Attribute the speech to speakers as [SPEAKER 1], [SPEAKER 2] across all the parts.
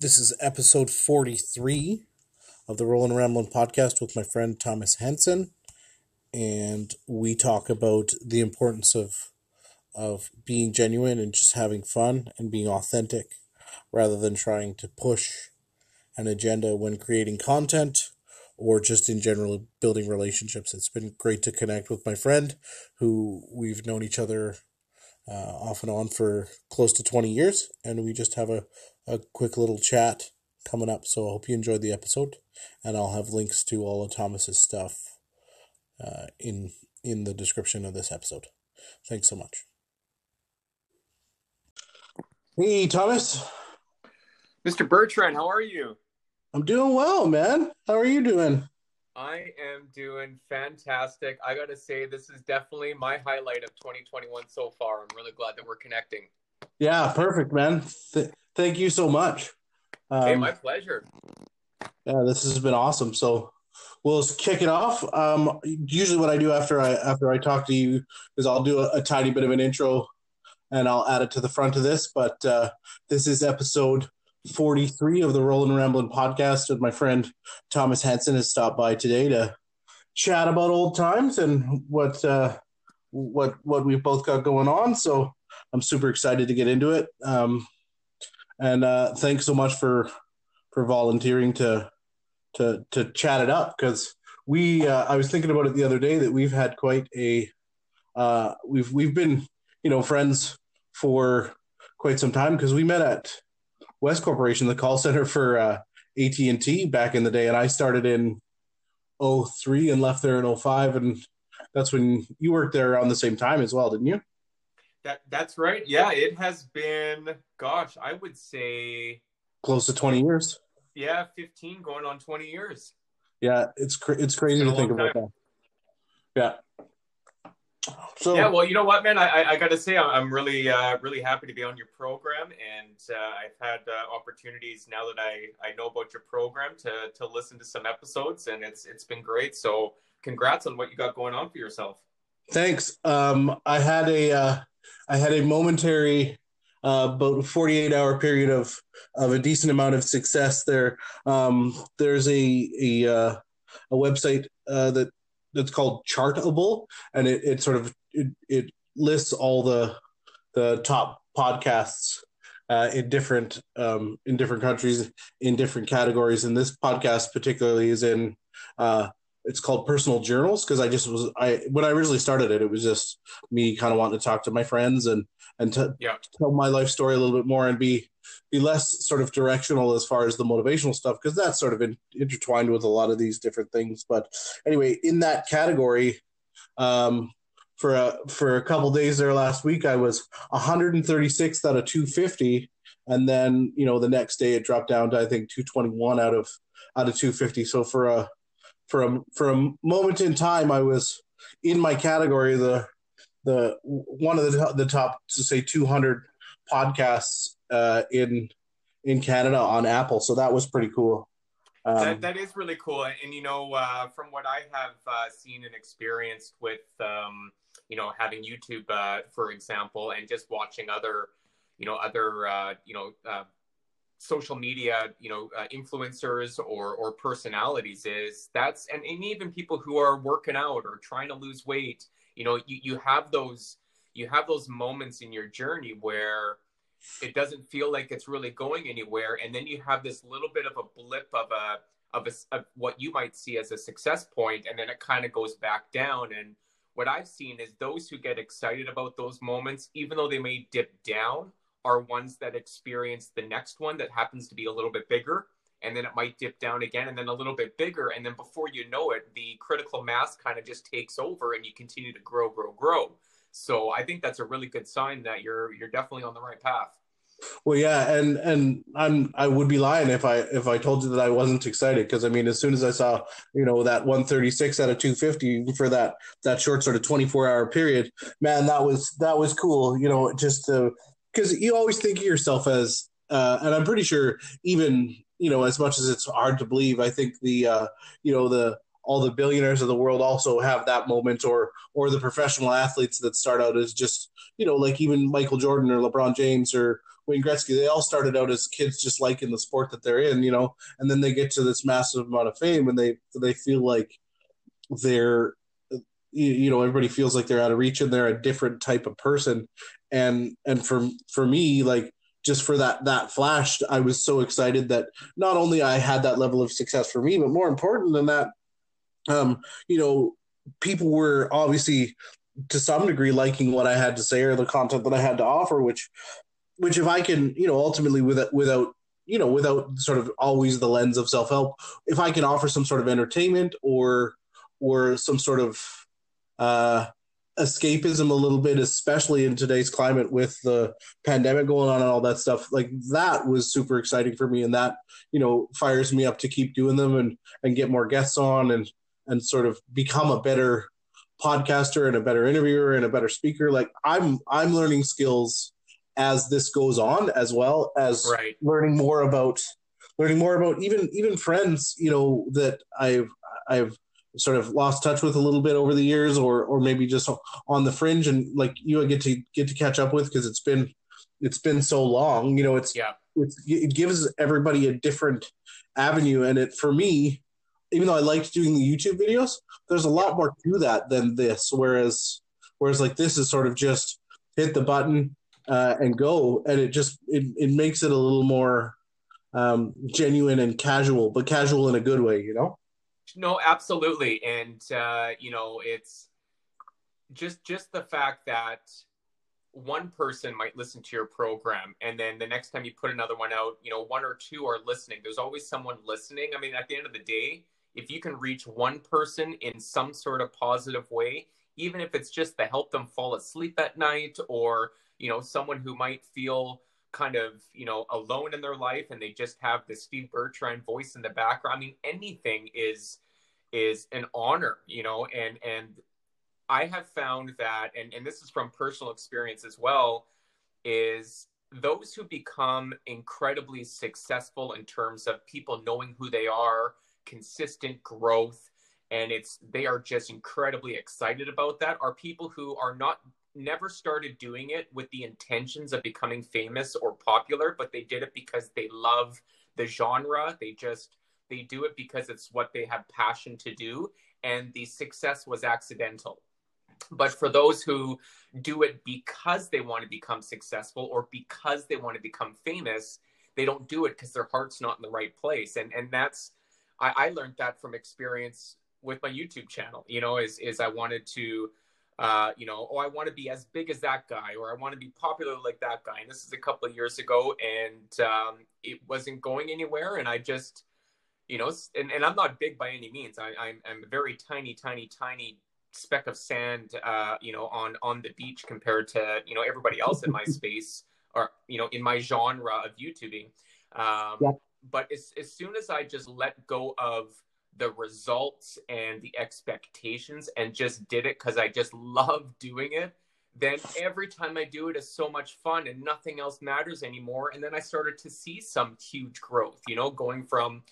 [SPEAKER 1] This is episode 43 of the Rolling Ramblin' podcast with my friend Thomas Hansen. And we talk about the importance of of being genuine and just having fun and being authentic rather than trying to push an agenda when creating content or just in general building relationships. It's been great to connect with my friend who we've known each other uh, off and on for close to 20 years, and we just have a, a quick little chat coming up. So I hope you enjoyed the episode, and I'll have links to all of Thomas's stuff uh, in in the description of this episode. Thanks so much. Hey, Thomas.
[SPEAKER 2] Mr. Bertrand, how are you?
[SPEAKER 1] I'm doing well, man. How are you doing?
[SPEAKER 2] I am doing fantastic. I got to say, this is definitely my highlight of 2021 so far. I'm really glad that we're connecting.
[SPEAKER 1] Yeah, perfect, man. Th- thank you so much.
[SPEAKER 2] Um, hey, my pleasure.
[SPEAKER 1] Yeah, this has been awesome. So we'll just kick it off. Um, usually, what I do after I after I talk to you is I'll do a, a tiny bit of an intro, and I'll add it to the front of this. But uh, this is episode 43 of the Rolling Rambling podcast, with my friend Thomas Hansen has stopped by today to chat about old times and what uh, what what we've both got going on. So I'm super excited to get into it. Um, and uh, thanks so much for for volunteering to to to chat it up. Because we uh, I was thinking about it the other day that we've had quite a uh, we've we've been you know friends for quite some time because we met at West Corporation, the call center for uh, AT and T back in the day, and I started in 03 and left there in 05, and that's when you worked there around the same time as well, didn't you?
[SPEAKER 2] That that's right. Yeah, it has been. Gosh, I would say
[SPEAKER 1] close to 20 years.
[SPEAKER 2] Yeah, 15 going on 20 years.
[SPEAKER 1] Yeah, it's cra- it's crazy it's to think about that. Yeah.
[SPEAKER 2] So yeah, well, you know what, man, I I, got to say I'm really uh, really happy to be on your program, and uh, I've had uh, opportunities now that I I know about your program to to listen to some episodes, and it's it's been great. So congrats on what you got going on for yourself.
[SPEAKER 1] Thanks. Um, I had a uh, I had a momentary uh, about 48 hour period of of a decent amount of success there. Um, there's a a uh, a website uh, that that's called Chartable, and it, it sort of it, it lists all the the top podcasts uh, in different um, in different countries in different categories. And this podcast particularly is in uh, it's called personal journals because I just was I when I originally started it, it was just me kind of wanting to talk to my friends and and to,
[SPEAKER 2] yeah.
[SPEAKER 1] tell my life story a little bit more and be be less sort of directional as far as the motivational stuff because that's sort of in, intertwined with a lot of these different things. But anyway, in that category, um, for a for a couple days there last week, I was 136th out of 250, and then you know the next day it dropped down to I think 221 out of out of 250. So for a for a for a moment in time, I was in my category the the one of the the top to say 200 podcasts uh, in in Canada on Apple. So that was pretty cool.
[SPEAKER 2] Um, that, that is really cool. And, you know, uh, from what I have uh, seen and experienced with, um, you know, having YouTube, uh, for example, and just watching other, you know, other, uh, you know, uh, social media, you know, uh, influencers or, or personalities is that's, and, and even people who are working out or trying to lose weight, you know, you, you have those, you have those moments in your journey where, it doesn't feel like it's really going anywhere and then you have this little bit of a blip of a of, a, of what you might see as a success point and then it kind of goes back down and what i've seen is those who get excited about those moments even though they may dip down are ones that experience the next one that happens to be a little bit bigger and then it might dip down again and then a little bit bigger and then before you know it the critical mass kind of just takes over and you continue to grow grow grow so I think that's a really good sign that you're you're definitely on the right path.
[SPEAKER 1] Well, yeah, and and I'm I would be lying if I if I told you that I wasn't excited because I mean as soon as I saw you know that 136 out of 250 for that that short sort of 24 hour period, man, that was that was cool. You know, just because you always think of yourself as, uh, and I'm pretty sure even you know as much as it's hard to believe, I think the uh, you know the all the billionaires of the world also have that moment or or the professional athletes that start out as just you know like even Michael Jordan or LeBron James or Wayne Gretzky, they all started out as kids just liking the sport that they're in, you know, and then they get to this massive amount of fame and they they feel like they're you know everybody feels like they're out of reach and they're a different type of person. And and for for me like just for that that flash i was so excited that not only i had that level of success for me but more important than that um you know people were obviously to some degree liking what i had to say or the content that i had to offer which which if i can you know ultimately without without you know without sort of always the lens of self-help if i can offer some sort of entertainment or or some sort of uh escapism a little bit, especially in today's climate with the pandemic going on and all that stuff. Like that was super exciting for me, and that you know fires me up to keep doing them and and get more guests on and and sort of become a better podcaster and a better interviewer and a better speaker. Like I'm I'm learning skills as this goes on, as well as
[SPEAKER 2] right.
[SPEAKER 1] learning more about learning more about even even friends you know that I've I've sort of lost touch with a little bit over the years or or maybe just on the fringe and like you get to get to catch up with because it's been it's been so long you know it's
[SPEAKER 2] yeah.
[SPEAKER 1] it's, it gives everybody a different avenue. And it for me even though i liked doing the youtube videos there's a lot more to that than this. Whereas whereas like this is sort of just hit the button uh, and go. And it just it, it makes it a little more um, genuine and casual but casual in a good way you know
[SPEAKER 2] no, absolutely, and uh, you know, it's just just the fact that one person might listen to your program and then the next time you put another one out you know one or two are listening. There's always someone listening. I mean at the end of the day if you can reach one person in some sort of positive way even if it's just to help them fall asleep at night or you know someone who might feel kind of you know alone in their life and they just have the Steve Bertrand voice in the background. I mean, anything is is an honor, you know, and and I have found that, and and this is from personal experience as well, is those who become incredibly successful in terms of people knowing who they are, consistent growth, and it's they are just incredibly excited about that are people who are not never started doing it with the intentions of becoming famous or popular, but they did it because they love the genre. They just they do it because it's what they have passion to do, and the success was accidental. But for those who do it because they want to become successful or because they want to become famous, they don't do it because their heart's not in the right place. And and that's I, I learned that from experience with my YouTube channel. You know, is is I wanted to uh, you know, oh, I want to be as big as that guy, or I want to be popular like that guy. And this is a couple of years ago, and um, it wasn't going anywhere. And I just, you know, and, and I'm not big by any means. I, I'm, I'm a very tiny, tiny, tiny speck of sand, uh, you know, on on the beach compared to you know everybody else in my space or you know in my genre of YouTubing. Um, yeah. But as as soon as I just let go of the results and the expectations and just did it because I just love doing it, then every time I do it is so much fun and nothing else matters anymore. And then I started to see some huge growth, you know, going from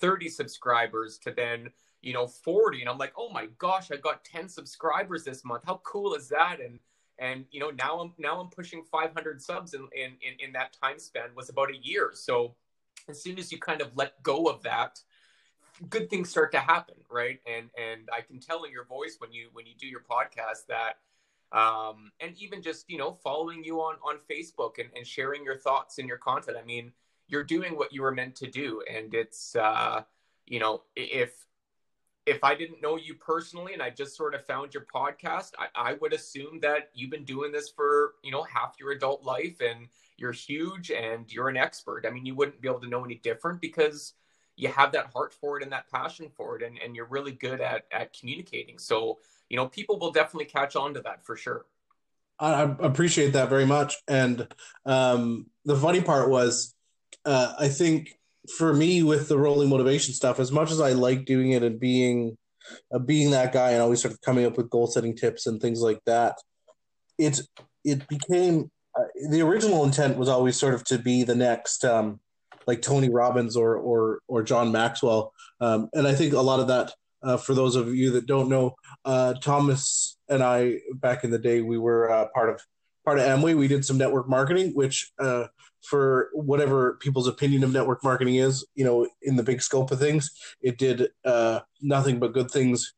[SPEAKER 2] 30 subscribers to then, you know, 40. And I'm like, oh my gosh, I got 10 subscribers this month. How cool is that? And and you know, now I'm now I'm pushing 500 subs in in, in, in that time span was about a year. So as soon as you kind of let go of that, good things start to happen, right? And and I can tell in your voice when you when you do your podcast that um and even just you know following you on on facebook and, and sharing your thoughts and your content. I mean you're doing what you were meant to do. And it's uh you know if if i didn't know you personally and i just sort of found your podcast I, I would assume that you've been doing this for you know half your adult life and you're huge and you're an expert. I mean you wouldn't be able to know any different because you have that heart for it and that passion for it and, and you're really good at at communicating. So you know people will definitely catch on to that for sure.
[SPEAKER 1] I appreciate that very much. And um, the funny part was uh, i think for me with the rolling motivation stuff as much as i like doing it and being uh, being that guy and always sort of coming up with goal setting tips and things like that it it became uh, the original intent was always sort of to be the next um, like Tony Robbins or or or John Maxwell. Um, and I think a lot of that, uh, for those of you that don't know, uh, Thomas and I back in the day, we were uh, part of part of Amway, we did some network marketing, which uh, for whatever people's opinion of network marketing is, you know, in the big scope of things, it did uh, nothing but good things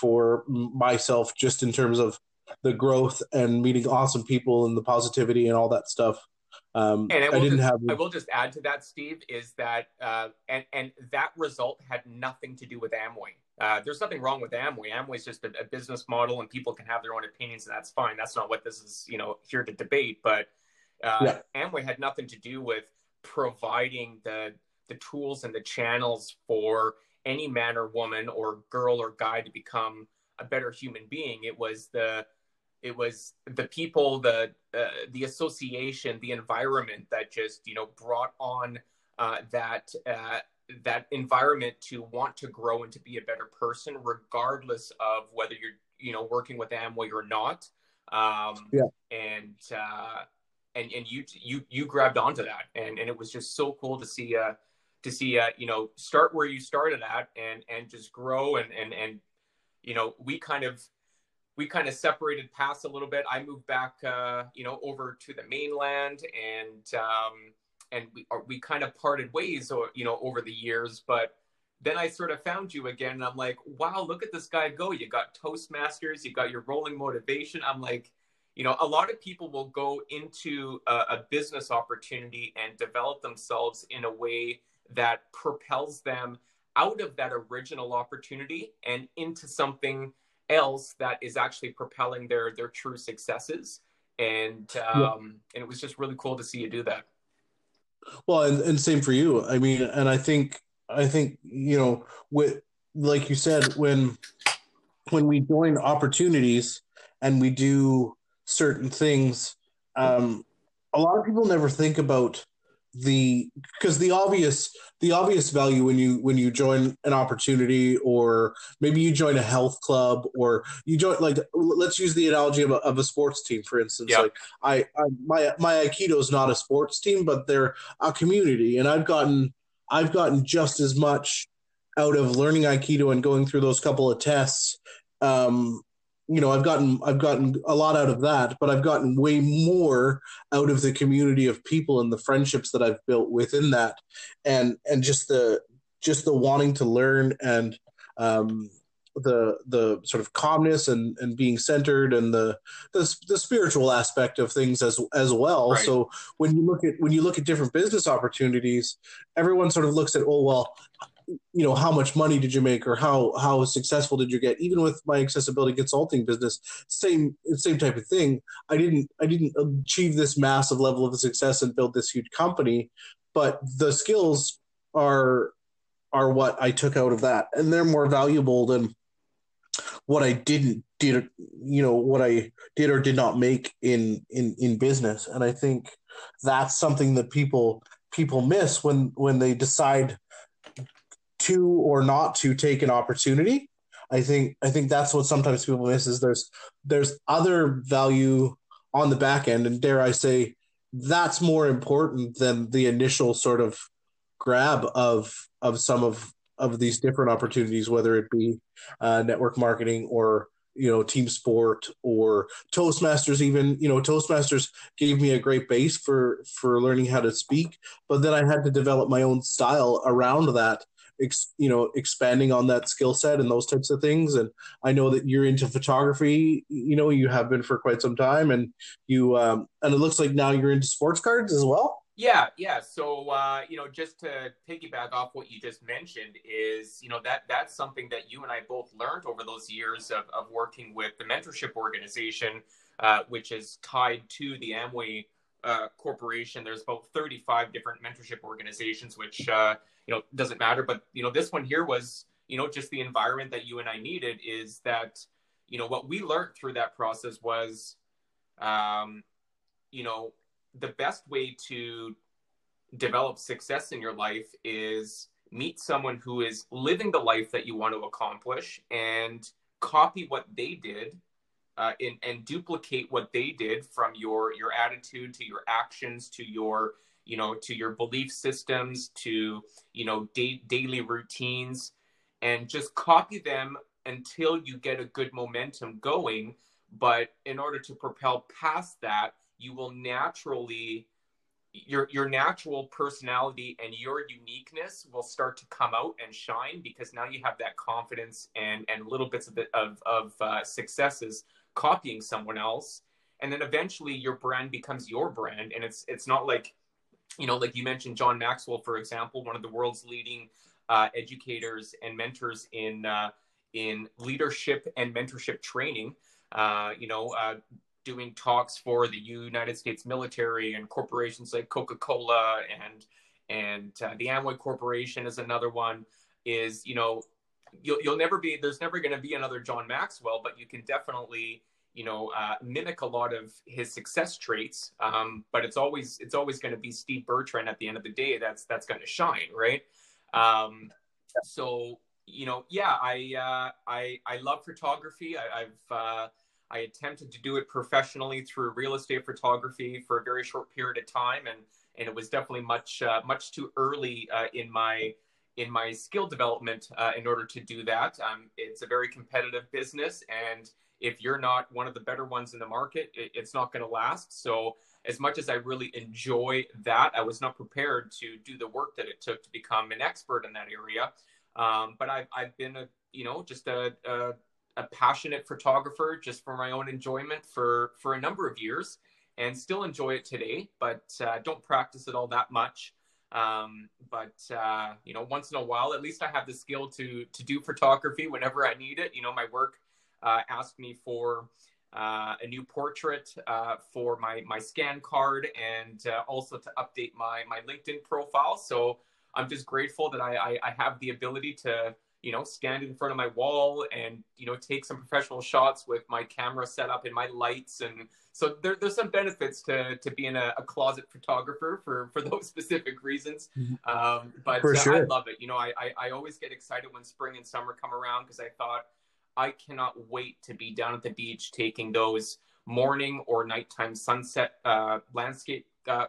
[SPEAKER 1] for myself, just in terms of the growth and meeting awesome people and the positivity and all that stuff. Um,
[SPEAKER 2] and I, I didn't just, have. I will just add to that, Steve, is that uh, and and that result had nothing to do with Amway. Uh, there's nothing wrong with Amway. Amway is just a, a, business model, and people can have their own opinions, and that's fine. That's not what this is, you know, here to debate. But uh, yeah. Amway had nothing to do with providing the the tools and the channels for any man or woman or girl or guy to become a better human being. It was the it was the people, the uh, the association, the environment that just you know brought on uh, that uh, that environment to want to grow and to be a better person, regardless of whether you're you know working with Amway or not. Um, yeah. And uh, and and you you you grabbed onto that, and and it was just so cool to see uh to see uh you know start where you started at and and just grow and and and you know we kind of we kind of separated paths a little bit. I moved back, uh, you know, over to the mainland, and um, and we uh, we kind of parted ways, or you know, over the years. But then I sort of found you again, and I'm like, wow, look at this guy go! You got Toastmasters, you got your rolling motivation. I'm like, you know, a lot of people will go into a, a business opportunity and develop themselves in a way that propels them out of that original opportunity and into something else that is actually propelling their their true successes. And um yeah. and it was just really cool to see you do that.
[SPEAKER 1] Well and, and same for you. I mean and i think i think you know with like you said when when we join opportunities and we do certain things um a lot of people never think about the because the obvious the obvious value when you when you join an opportunity or maybe you join a health club or you join like let's use the analogy of a, of a sports team for instance yep. like I, I my my aikido is not a sports team but they're a community and i've gotten i've gotten just as much out of learning aikido and going through those couple of tests um, you know, I've gotten I've gotten a lot out of that, but I've gotten way more out of the community of people and the friendships that I've built within that, and and just the just the wanting to learn and um, the the sort of calmness and and being centered and the the, the spiritual aspect of things as as well. Right. So when you look at when you look at different business opportunities, everyone sort of looks at oh well you know how much money did you make or how how successful did you get? Even with my accessibility consulting business same same type of thing. I didn't i didn't achieve this massive level of success and build this huge company but the skills are are what i took out of that. And they're more valuable than what i didn't did you know what i did or did not make in in in business. And i think that's something that people people miss when when they decide to or not to take an opportunity. I think I think that's what sometimes people miss is there's there's other value on the back end, and dare I say that's more important than the initial sort of grab of of some of of these different opportunities, whether it be uh, network marketing or you know team sport or toastmasters even you know toastmasters gave me a great base for for learning how to speak but then i had to develop my own style around that ex, you know expanding on that skill set and those types of things. And i know that you're into photography you know you have been for quite some time and you um, and it looks like now you're into sports cards as well?
[SPEAKER 2] Yeah yeah. So uh, you know just to piggyback off what you just mentioned is you know that that's something that you and i both learned over those years of, of working with the mentorship organization uh, which is tied to the amway uh, corporation. There's about 35 different mentorship organizations, which uh, you know doesn't matter. But you know this one here was you know just the environment that you and I needed. Is that you know what we learned through that process was, um, you know, the best way to develop success in your life is meet someone who is living the life that you want to accomplish and copy what they did uh, and, and duplicate what they did from your your attitude to your actions to your you know to your belief systems to you know da- daily routines and just copy them until you get a good momentum going. But in order to propel past that you will naturally your your natural personality and your uniqueness will start to come out and shine because now you have that confidence and and little bits of of, of uh, successes copying someone else. And then eventually your brand becomes your brand. And it's it's not like you know like you mentioned john maxwell for example one of the world's leading uh, educators and mentors in uh, in leadership and mentorship training uh, you know uh, doing talks for the United States military and corporations like Coca-Cola and and uh, the Amway Corporation is another one. Is you know you'll you'll never be there's never going to be another John Maxwell, but you can definitely you know uh, mimic a lot of his success traits. Um, but it's always it's always going to be Steve Bertrand at the end of the day. That's that's going to shine, right? Um, so you know, yeah, I uh, I I love photography. I, have uh, I attempted to do it professionally through real estate photography for a very short period of time, and and it was definitely much uh, much too early uh, in my in my skill development uh, in order to do that. Um, it's a very competitive business, and if you're not one of the better ones in the market, it, it's not going to last. So, as much as I really enjoy that, I was not prepared to do the work that it took to become an expert in that area. Um, but I've, I've been a you know just a, a a passionate photographer just for my own enjoyment for for a number of years and still enjoy it today but uh, don't practice it all that much um, but uh, you know once in a while at least i have the skill to to do photography whenever i need it you know my work asked me for uh, a new portrait uh, for my my scan card and uh, also to update my my linkedin profile so i'm just grateful that i, I, I have the ability to you know, stand in front of my wall and, you know, take some professional shots with my camera set up and my lights. And so there, there's some benefits to, to being a, a, closet photographer for, for those specific reasons. Mm-hmm. Um, but uh, sure. I love it. You know, I, I, I, always get excited when spring and summer come around because I thought I cannot wait to be down at the beach taking those morning or nighttime sunset uh, landscape uh,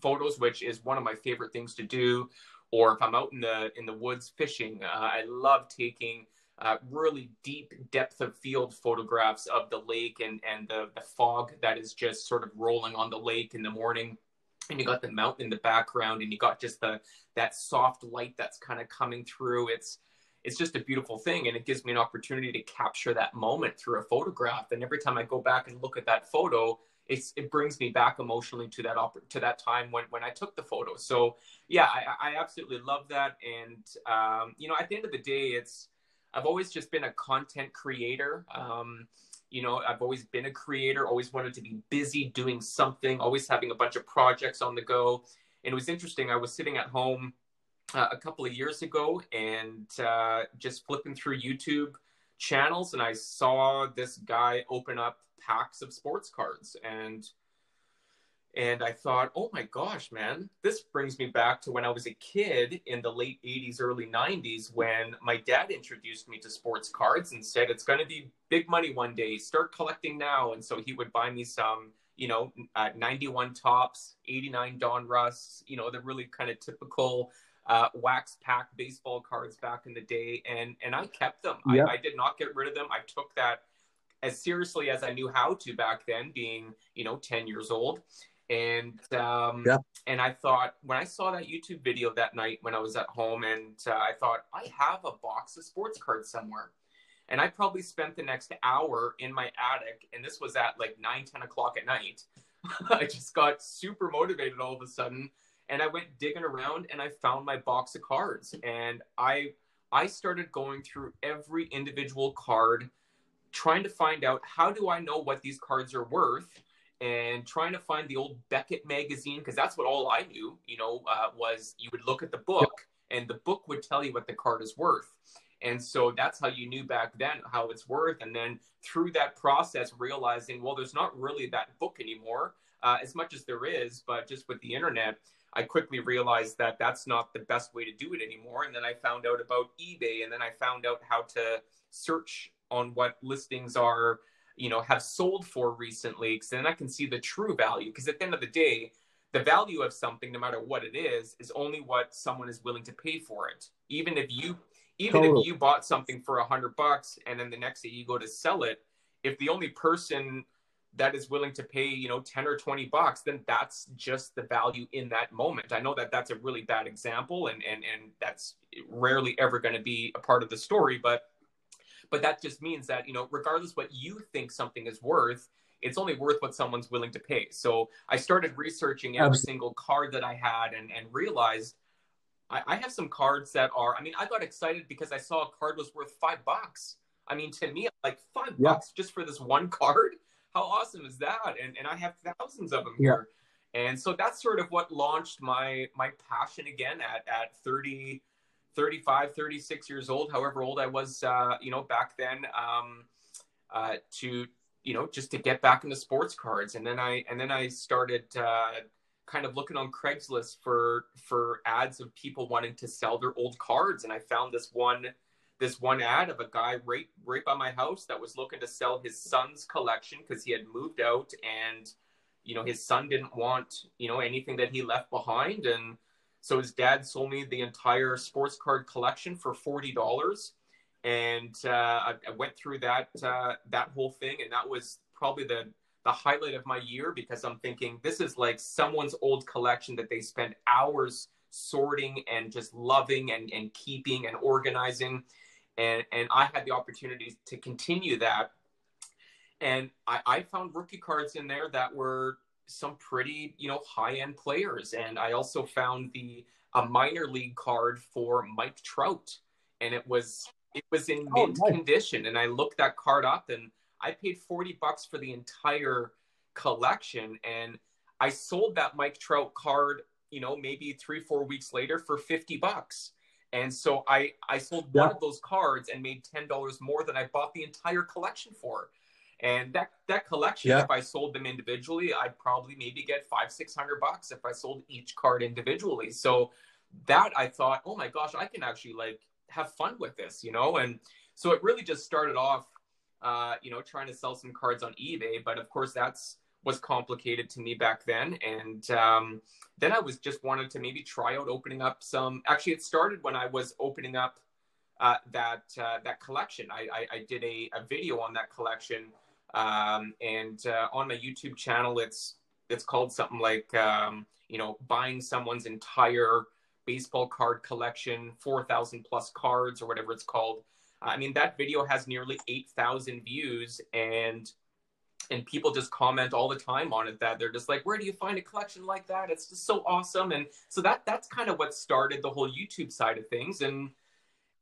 [SPEAKER 2] photos, which is one of my favorite things to do. Or if I'm out in the in the woods fishing, uh, I love taking uh, really deep depth of field photographs of the lake and and the, the fog that is just sort of rolling on the lake in the morning. And you got the mountain in the background and you got just the that soft light that's kind of coming through. It's it's just a beautiful thing and it gives me an opportunity to capture that moment through a photograph and every time i go back and look at that photo it's, it brings me back emotionally to that op- to that time when, when I took the photo. So yeah, I, I absolutely love that. And um, you know, at the end of the day, it's I've always just been a content creator. Um, you know, I've always been a creator. Always wanted to be busy doing something. Always having a bunch of projects on the go. And it was interesting. I was sitting at home uh, a couple of years ago and uh, just flipping through YouTube channels, and I saw this guy open up packs of sports cards and and I thought, oh my gosh, man, this brings me back to when I was a kid in the late 80s, early 90s, when my dad introduced me to sports cards and said, it's going to be big money one day. Start collecting now. And so he would buy me some, you know, uh, 91 Topps, 89 Donruss, you know, the really kind of typical uh, wax pack baseball cards back in the day. And, and I kept them. I, I did not get rid of them. I took that as seriously as I knew how to back then, being you know ten years old. And um, yeah. and I thought when I saw that YouTube video that night when I was at home, and uh, I thought I have a box of sports cards somewhere. And I probably spent the next hour in my attic, and this was at like 9, 10 o'clock at night. I just got super motivated all of a sudden, and I went digging around, and I found my box of cards, and I I started going through every individual card trying to find out how do I know what these cards are worth and trying to find the old Beckett magazine because that's what all I knew, you know, uh, was you would look at the book and the book would tell you what the card is worth. And so that's how you knew back then how it's worth. And then through that process, realizing, well, there's not really that book anymore, uh, as much as there is, but just with the internet, I quickly realized that that's not the best way to do it anymore. And then I found out about eBay, and then I found out how to search on what listings are you know have sold for recently because then i can see the true value because at the end of the day the value of something no matter what it is is only what someone is willing to pay for it even if you even totally. if you bought something for a hundred bucks and then the next day you go to sell it if the only person that is willing to pay you know 10 or 20 bucks then that's just the value in that moment i know that that's a really bad example and and and that's rarely ever going to be a part of the story but but that just means that you know regardless what you think something is worth it's only worth what someone's willing to pay so i started researching every Absolutely. single card that i had and and realized I, I have some cards that are i mean i got excited because i saw a card was worth five bucks I mean, to me, like five yeah. bucks just for this one card how awesome is that? And and I have thousands of them here. And so that's sort of what launched my my passion again at at 30 35 36 years old however old I was uh, you know back then um, uh, to you know just to get back into sports cards and then I and then I started uh, kind of looking on Craigslist for for ads of people wanting to sell their old cards and I found this one this one ad of a guy right right by my house that was looking to sell his son's collection because he had moved out and you know his son didn't want you know anything that he left behind. And so his dad sold me the entire sports card collection for forty dollars. And uh, I, I, went through that uh, that whole thing. And that was probably the the highlight of my year because I'm thinking this is like someone's old collection that they spent hours sorting and just loving and, and keeping and organizing and and I had the opportunity to continue that. And I, I found rookie cards in there that were some pretty you know high end players, and I also found the a minor league card for Mike Trout, and it was it was in oh, mint nice. condition. And I looked that card up, and I paid forty bucks for the entire collection, and I sold that Mike Trout card, you know, maybe three four weeks later for fifty bucks. And so I I sold yeah. one of those cards and made ten dollars more than I bought the entire collection for. And that that collection, yeah. if I sold them individually, I'd probably maybe get five six hundred bucks if I sold each card individually. So that I thought, oh my gosh, I can actually like have fun with this, you know. And so it really just started off, uh, you know, trying to sell some cards on eBay. But of course, that's was complicated to me back then. And um, then I was just wanted to maybe try out opening up some. Actually, it started when I was opening up uh, that uh, that collection. I, I, I did a, a, video on that collection, um, and uh, on my YouTube channel, it's it's called something like um, you know buying someone's entire baseball card collection, four thousand plus cards or whatever it's called. I mean that video has nearly eight thousand views and and people just comment all the time on it that they're just like where do you find a collection like that? It's just so awesome. And so that that's kind of what started the whole youtube side of things. And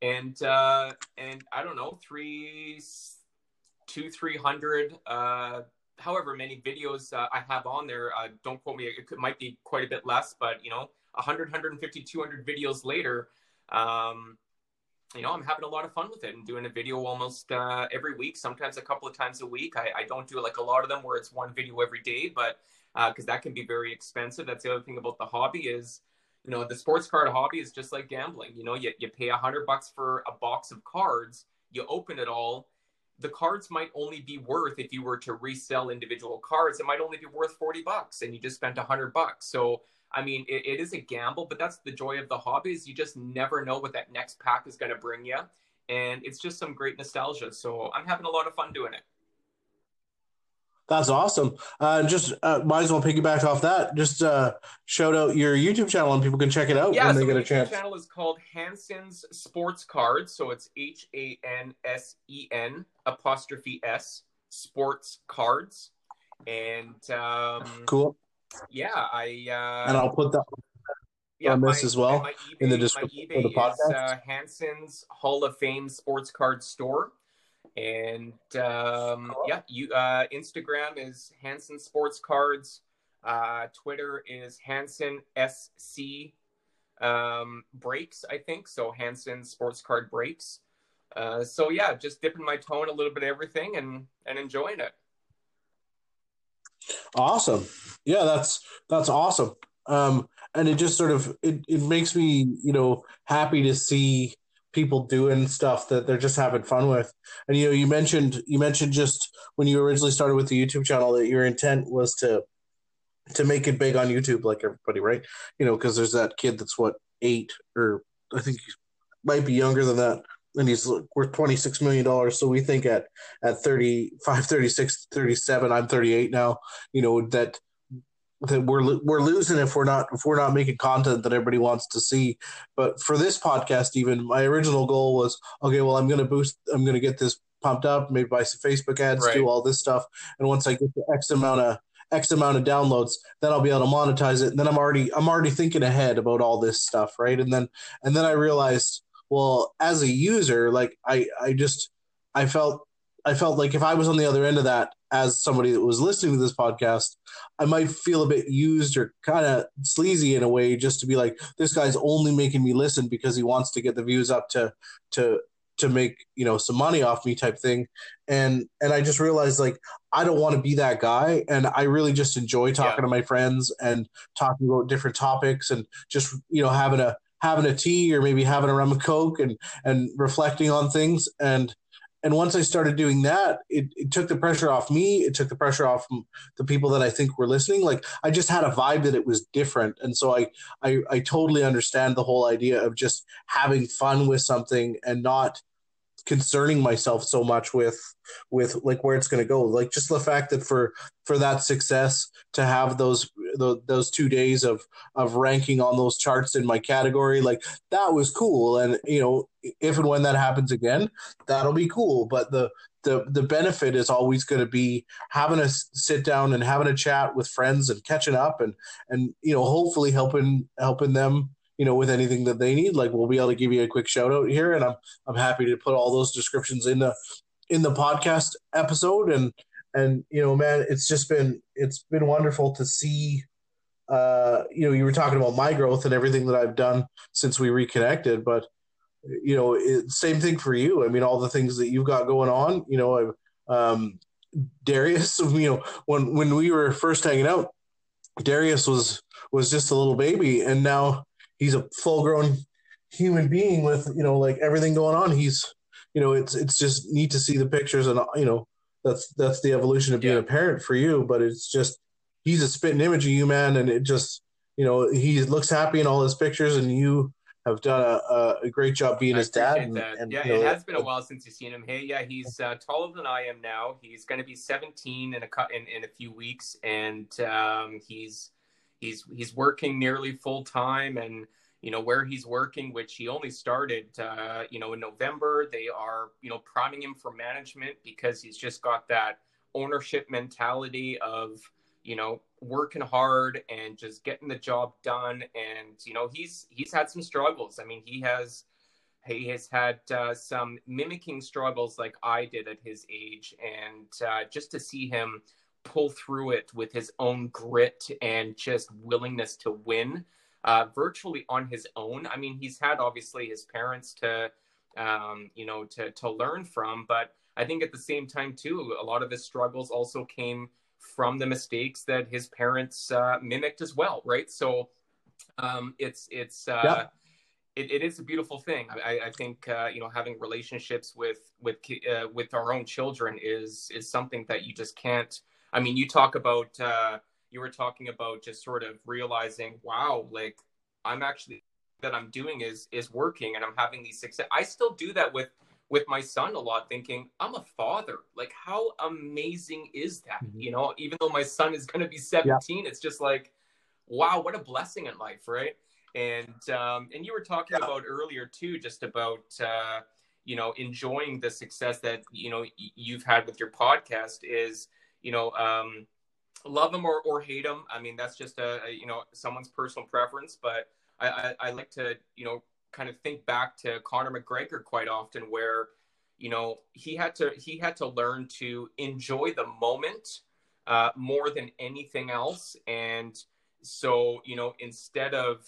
[SPEAKER 2] and uh and i don't know three two three hundred uh however many videos uh, i have on there uh, don't quote me it could, might be quite a bit less but you know 100 150 200 videos later um you know, I'm having a lot of fun with it and doing a video almost uh, every week, sometimes a couple of times a week. I, I, don't do like a lot of them where it's one video every day, but because uh, that can be very expensive. That's the other thing about the hobby is, you know, the sports card hobby is just like gambling. You know, you, you pay a hundred bucks for a box of cards, you open it all. The cards might only be worth if you were to resell individual cards, it might only be worth 40 bucks and you just spent a hundred bucks. So I mean, it, it is a gamble, but that's the joy of the hobby is you just never know what that next pack is going to bring you. And it's just some great nostalgia. So I'm having a lot of fun doing it.
[SPEAKER 1] That's awesome. Uh, just uh, might as well piggyback off that. Just uh, shout out your YouTube channel and people can check it out
[SPEAKER 2] yeah,
[SPEAKER 1] when
[SPEAKER 2] so
[SPEAKER 1] they get
[SPEAKER 2] a
[SPEAKER 1] chance.
[SPEAKER 2] channel is called Hansen's Sports Cards. So it's H A N S E N apostrophe S Sports Cards. And um,
[SPEAKER 1] cool
[SPEAKER 2] yeah, I uh,
[SPEAKER 1] and I'll put that yeah, on this my, as well
[SPEAKER 2] eBay,
[SPEAKER 1] in the description
[SPEAKER 2] of
[SPEAKER 1] the podcast.
[SPEAKER 2] Is, uh, Hansen's Hall of Fame Sports Card Store, and um, yeah, you uh, Instagram is Hansen Sports Cards. Uh, Twitter is Hansen SC um, Breaks, I think. So Hansen Sports Card Breaks. Uh, so yeah, just dipping my toe in a little bit of everything and and enjoying it.
[SPEAKER 1] Awesome. Yeah, that's that's awesome. Um, and it just sort of it, it makes me, you know, happy to see people doing stuff that they're just having fun with. And you know, you mentioned you mentioned just when you originally started with the YouTube channel that your intent was to to make it big on YouTube like everybody, right? You know, because there's that kid that's what eight or I think he might be younger than that and he's worth 26 million dollars so we think at at 35 36 37 i'm 38 now you know that that we're we're losing if we're not if we're not making content that everybody wants to see. But for this podcast even my original goal was okay well i'm going to boost i'm going to get this pumped up maybe buy some facebook ads right. do all this stuff. And once i get the x amount of x amount of downloads then i'll be able to monetize it. And then i'm already i'm already thinking ahead about all this stuff right? And then and then i realized well as a user like i i just i felt i felt like if i was on the other end of that as somebody that was listening to this podcast i might feel a bit used or kind of sleazy in a way just to be like this guy's only making me listen because he wants to get the views up to to to make you know some money off me type thing. And and i just realized like i don't want to be that guy. And i really just enjoy talking yeah. to my friends and talking about different topics and just you know having a having a tea or maybe having a rum and coke and and reflecting on things. And and once I started doing that, it, it took the pressure off me. It took the pressure off the people that I think were listening. Like I just had a vibe that it was different, and so I, I I totally understand the whole idea of just having fun with something and not concerning myself so much with with like where it's going to go. Like just the fact that for for that success to have those the, those two days of of ranking on those charts in my category like that was cool. And you know if and when that happens again that'll be cool. But the the the benefit is always going to be having a sit down and having a chat with friends and catching up and and you know hopefully helping helping them you know, with anything that they need, like we'll be able to give you a quick shout out here, and I'm I'm happy to put all those descriptions in the in the podcast episode, and and you know, man, it's just been it's been wonderful to see. Uh, you know, you were talking about my growth and everything that I've done since we reconnected, but you know, it, same thing for you. I mean, all the things that you've got going on. You know, um, Darius. You know, when when we were first hanging out, Darius was was just a little baby, and now he's a full grown human being with you know like everything going on. He's you know it's it's just neat to see the pictures and you know that's that's the evolution of being yeah. a parent for you. But it's just he's a spitting image of you, man, and it just you know he looks happy in all his pictures, and you have done a, a great job being I his dad. And,
[SPEAKER 2] and, yeah, you know, it has been a while since you've seen him. Hey, yeah, he's uh, taller than I am now. He's going to be 17 in a in, in a few weeks, and um, he's he's he's working nearly full time and you know where he's working which he only started uh, you know in november. They are you know priming him for management because he's just got that ownership mentality of you know working hard and just getting the job done. And you know he's he's had some struggles. I mean he has he has had uh, some mimicking struggles like i did at his age. And uh, just to see him pull through it with his own grit and just willingness to win uh, virtually on his own. I mean, he's had obviously his parents to, um, you know, to to learn from, but I think at the same time too, a lot of his struggles also came from the mistakes that his parents uh, mimicked as well, right? So um, it's it's. Uh, yep. It, it is a beautiful thing. I, I think uh, you know having relationships with with uh, with our own children is is something that you just can't. I mean, you talk about uh, you were talking about just sort of realizing, wow, like I'm actually that I'm doing is is working and I'm having these success. I still do that with with my son a lot thinking i'm a father like how amazing is that mm-hmm. you know even though my son is going to be 17 yeah. it's just like wow what a blessing in life right and um and you were talking yeah. about earlier too just about uh you know enjoying the success that you know you've had with your podcast is you know um love him or, or hate him. I mean, that's just a, a you know someone's personal preference. But I, I, I like to you know kind of think back to Conor McGregor quite often, where you know he had to he had to learn to enjoy the moment uh, more than anything else, and so you know instead of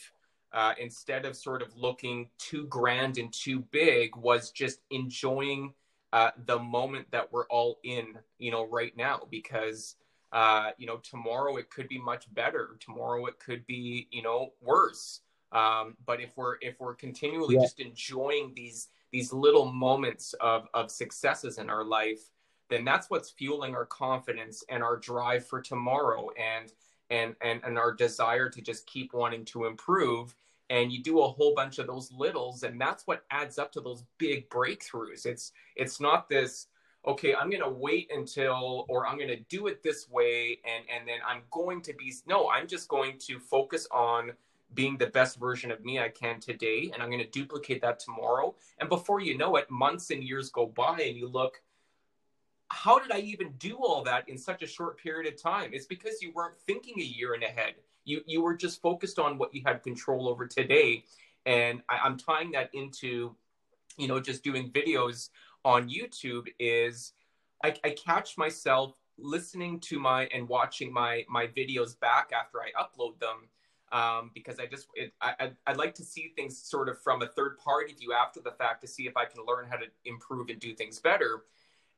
[SPEAKER 2] uh, instead of sort of looking too grand and too big, was just enjoying uh, the moment that we're all in, you know, right now because uh, you know, tomorrow it could be much better. Tomorrow it could be, you know, worse. Um, but if we're if we're continually yeah. just enjoying these these little moments of of successes in our life, then that's what's fueling our confidence and our drive for tomorrow and and and and our desire to just keep wanting to improve and you do a whole bunch of those littles and that's what adds up to those big breakthroughs. It's it's not this okay i'm going to wait until or i'm going to do it this way and and then i'm going to be no i'm just going to focus on being the best version of me i can today and i'm going to duplicate that tomorrow. And before you know it months and years go by and you look how did i even do all that in such a short period of time? It's because you weren't thinking a year and ahead you you were just focused on what you had control over today and I, i'm tying that into you know just doing videos on YouTube is I, I catch myself listening to my and watching my my videos back after I upload them um, because I just it, I I'd like to see things sort of from a third party view after the fact to see if I can learn how to improve and do things better.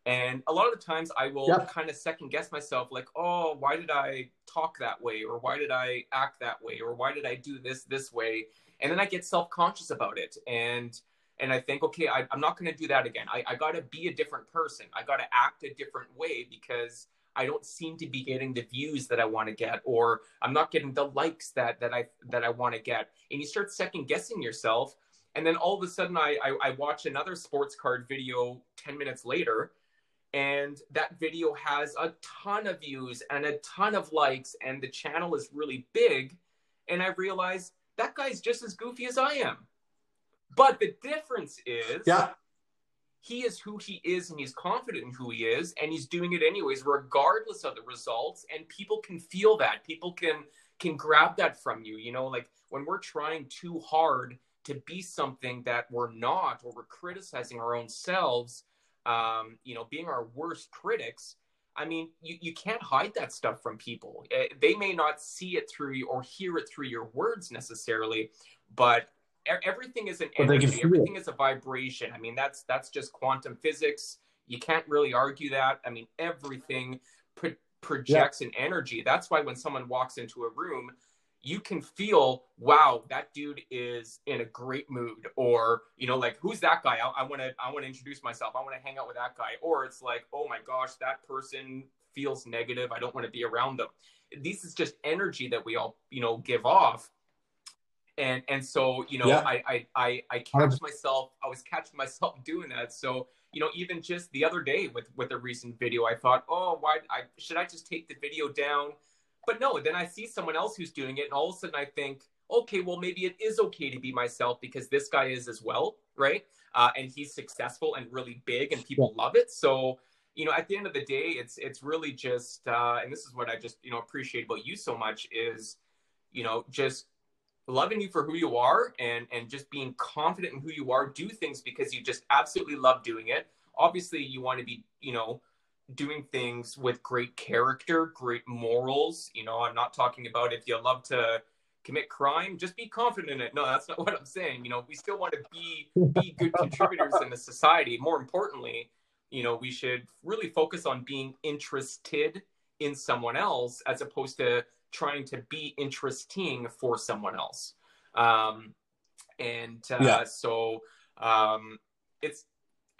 [SPEAKER 2] And a lot of the times I will yep. kind of second guess myself, like, oh, why did I talk that way? Or why did I act that way? Or why did I do this this way? And then I get self conscious about it. And and I think, okay, I, am not going to do that again. I, I got to be a different person. I got to act a different way because I don't seem to be getting the views that I want to get, or I'm not getting the likes that that I that I want to get. And you start second guessing yourself, and then all of a sudden, I, I I watch another sports card video ten minutes later, and that video has a ton of views and a ton of likes, and the channel is really big, and I realize that guy's just as goofy as I am but the difference is
[SPEAKER 1] yeah.
[SPEAKER 2] he is who he is and he's confident in who he is and he's doing it anyways, regardless of the results. And people can feel that. People can can grab that from you. You know, like when we're trying too hard to be something that we're not, or we're criticizing our own selves, um, you know, being our worst critics. I mean, you, you can't hide that stuff from people. Eh, they may not see it through you or hear it through your words necessarily, but everything is an energy everything is a vibration i mean that's that's just quantum physics you can't really argue that i mean everything pro- projects yeah. an energy that's why when someone walks into a room you can feel wow that dude is in a great mood. Or you know like who's that guy? I want to i want to introduce myself. I want to hang out with that guy. Or it's like oh my gosh that person feels negative. I don't want to be around them. This is just energy that we all you know give off. And and so you know yeah. I, I i i catch myself i was catching myself doing that. So you know even just the other day with with a recent video i thought oh why i should i just take the video down but no then i see someone else who's doing it and all of a sudden i think okay well maybe it is okay to be myself because this guy is as well right? Uh, and he's successful and really big and people yeah. love it. So you know at the end of the day it's it's really just uh, and this is what i just you know appreciate about you so much is you know just loving you for who you are and and just being confident in who you are. Do things because you just absolutely love doing it. Obviously you want to be you know doing things with great character great morals you know i'm not talking about if you love to commit crime just be confident in it no that's not what i'm saying you know we still want to be be good contributors in the society more importantly you know we should really focus on being interested in someone else as opposed to trying to be interesting for someone else. Um, and uh, yeah. so um, it's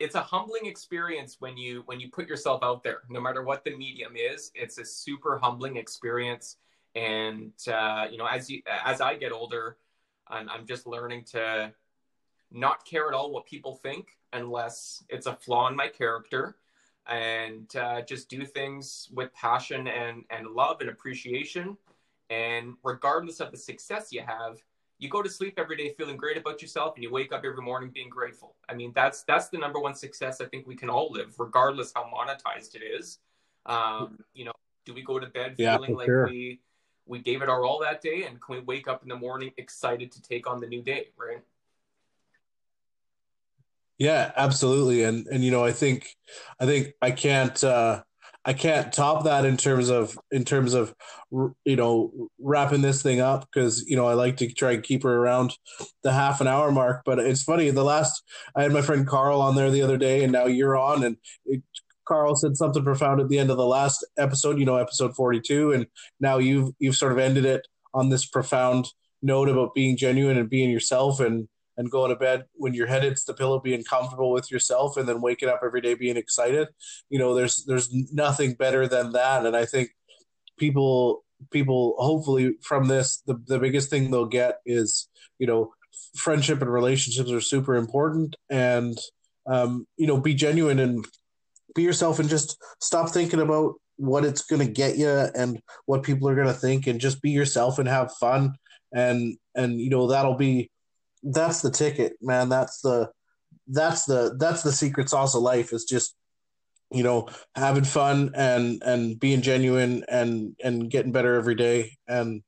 [SPEAKER 2] it's a humbling experience when you when you put yourself out there, no matter what the medium is. It's a super humbling experience, and uh, you know, as you as I get older, I'm, I'm just learning to not care at all what people think unless it's a flaw in my character and uh, just do things with passion and, and love and appreciation. And regardless of the success you have, you go to sleep every day feeling great about yourself and you wake up every morning being grateful. I mean, that's that's the number one success I think we can all live, regardless how monetized it is. Um, you know, do we go to bed yeah, feeling like sure. we we gave it our all that day and can we wake up in the morning excited to take on the new day, right?
[SPEAKER 1] Yeah, absolutely. And and you know, I think I think I can't uh I can't top that in terms of in terms of you know wrapping this thing up because you know I like to try and keep her around the half an hour mark. But it's funny. The last I had my friend Carl on there the other day, and now you're on, and it, Carl said something profound at the end of the last episode. You know, episode forty two, and now you've you've sort of ended it on this profound note about being genuine and being yourself and and going to bed when your head hits the pillow being comfortable with yourself and then waking up every day being excited. You know there's there's nothing better than that. And i think people people hopefully from this the, the biggest thing they'll get is you know friendship and relationships are super important. And um, you know be genuine and be yourself and just stop thinking about what it's going to get you and what people are going to think and just be yourself and have fun. And and you know that'll be that's the ticket man that's the that's the that's the secret sauce of life is just you know having fun and and being genuine and and getting better every day and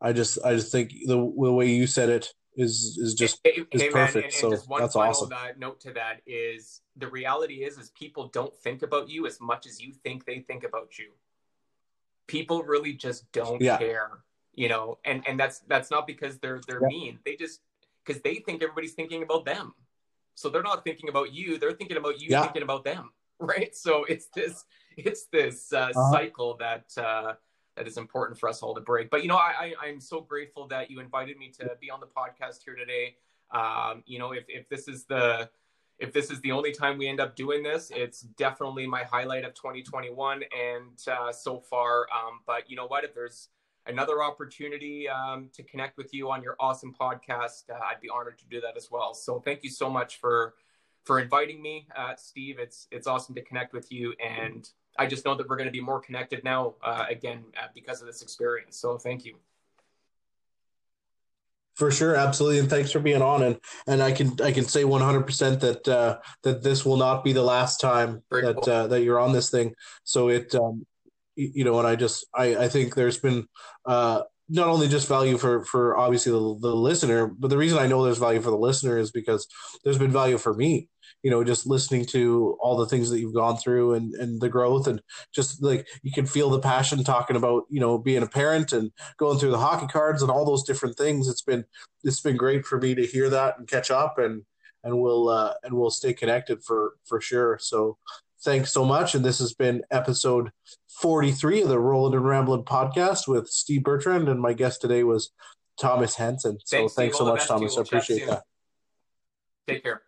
[SPEAKER 1] i just i just think the, the way you said it is is just hey, is hey, perfect man, and, so and just one that's final awesome.
[SPEAKER 2] Uh, note to that is the reality is is people don't think about you as much as you think they think about you people really just don't yeah. care you know and and that's that's not because they're they're yeah. mean they just because they think everybody's thinking about them so they're not thinking about you they're thinking about you yeah. thinking about them right so it's this it's this uh, uh-huh. cycle that uh that is important for us all to break but you know I, I i'm so grateful that you invited me to be on the podcast here today um you know if if this is the if this is the only time we end up doing this, it's definitely my highlight of 2021 and uh, so far. Um, but you know what? If there's another opportunity um, to connect with you on your awesome podcast, uh, I'd be honored to do that as well. So thank you so much for for inviting me, uh, Steve. It's it's awesome to connect with you, and I just know that we're going to be more connected now uh, again uh, because of this experience. So thank you.
[SPEAKER 1] For sure, absolutely, and thanks for being on. and And I can I can say one hundred percent that uh, that this will not be the last time Very that cool. uh, that you're on this thing. So it, um, you know, and I just I I think there's been uh, not only just value for for obviously the, the listener, but the reason I know there's value for the listener is because there's been value for me you know just listening to all the things that you've gone through and and the growth and just like you can feel the passion talking about you know being a parent and going through the hockey cards and all those different things. It's been it's been great for me to hear that and catch up and and we'll uh, and we'll stay connected for for sure. So thanks so much. And this has been episode 43 of the Rolling and Rambling podcast with Steve Bertrand. And my guest today was Thomas Hansen. so thanks, thanks so much Thomas. I appreciate that.
[SPEAKER 2] Take care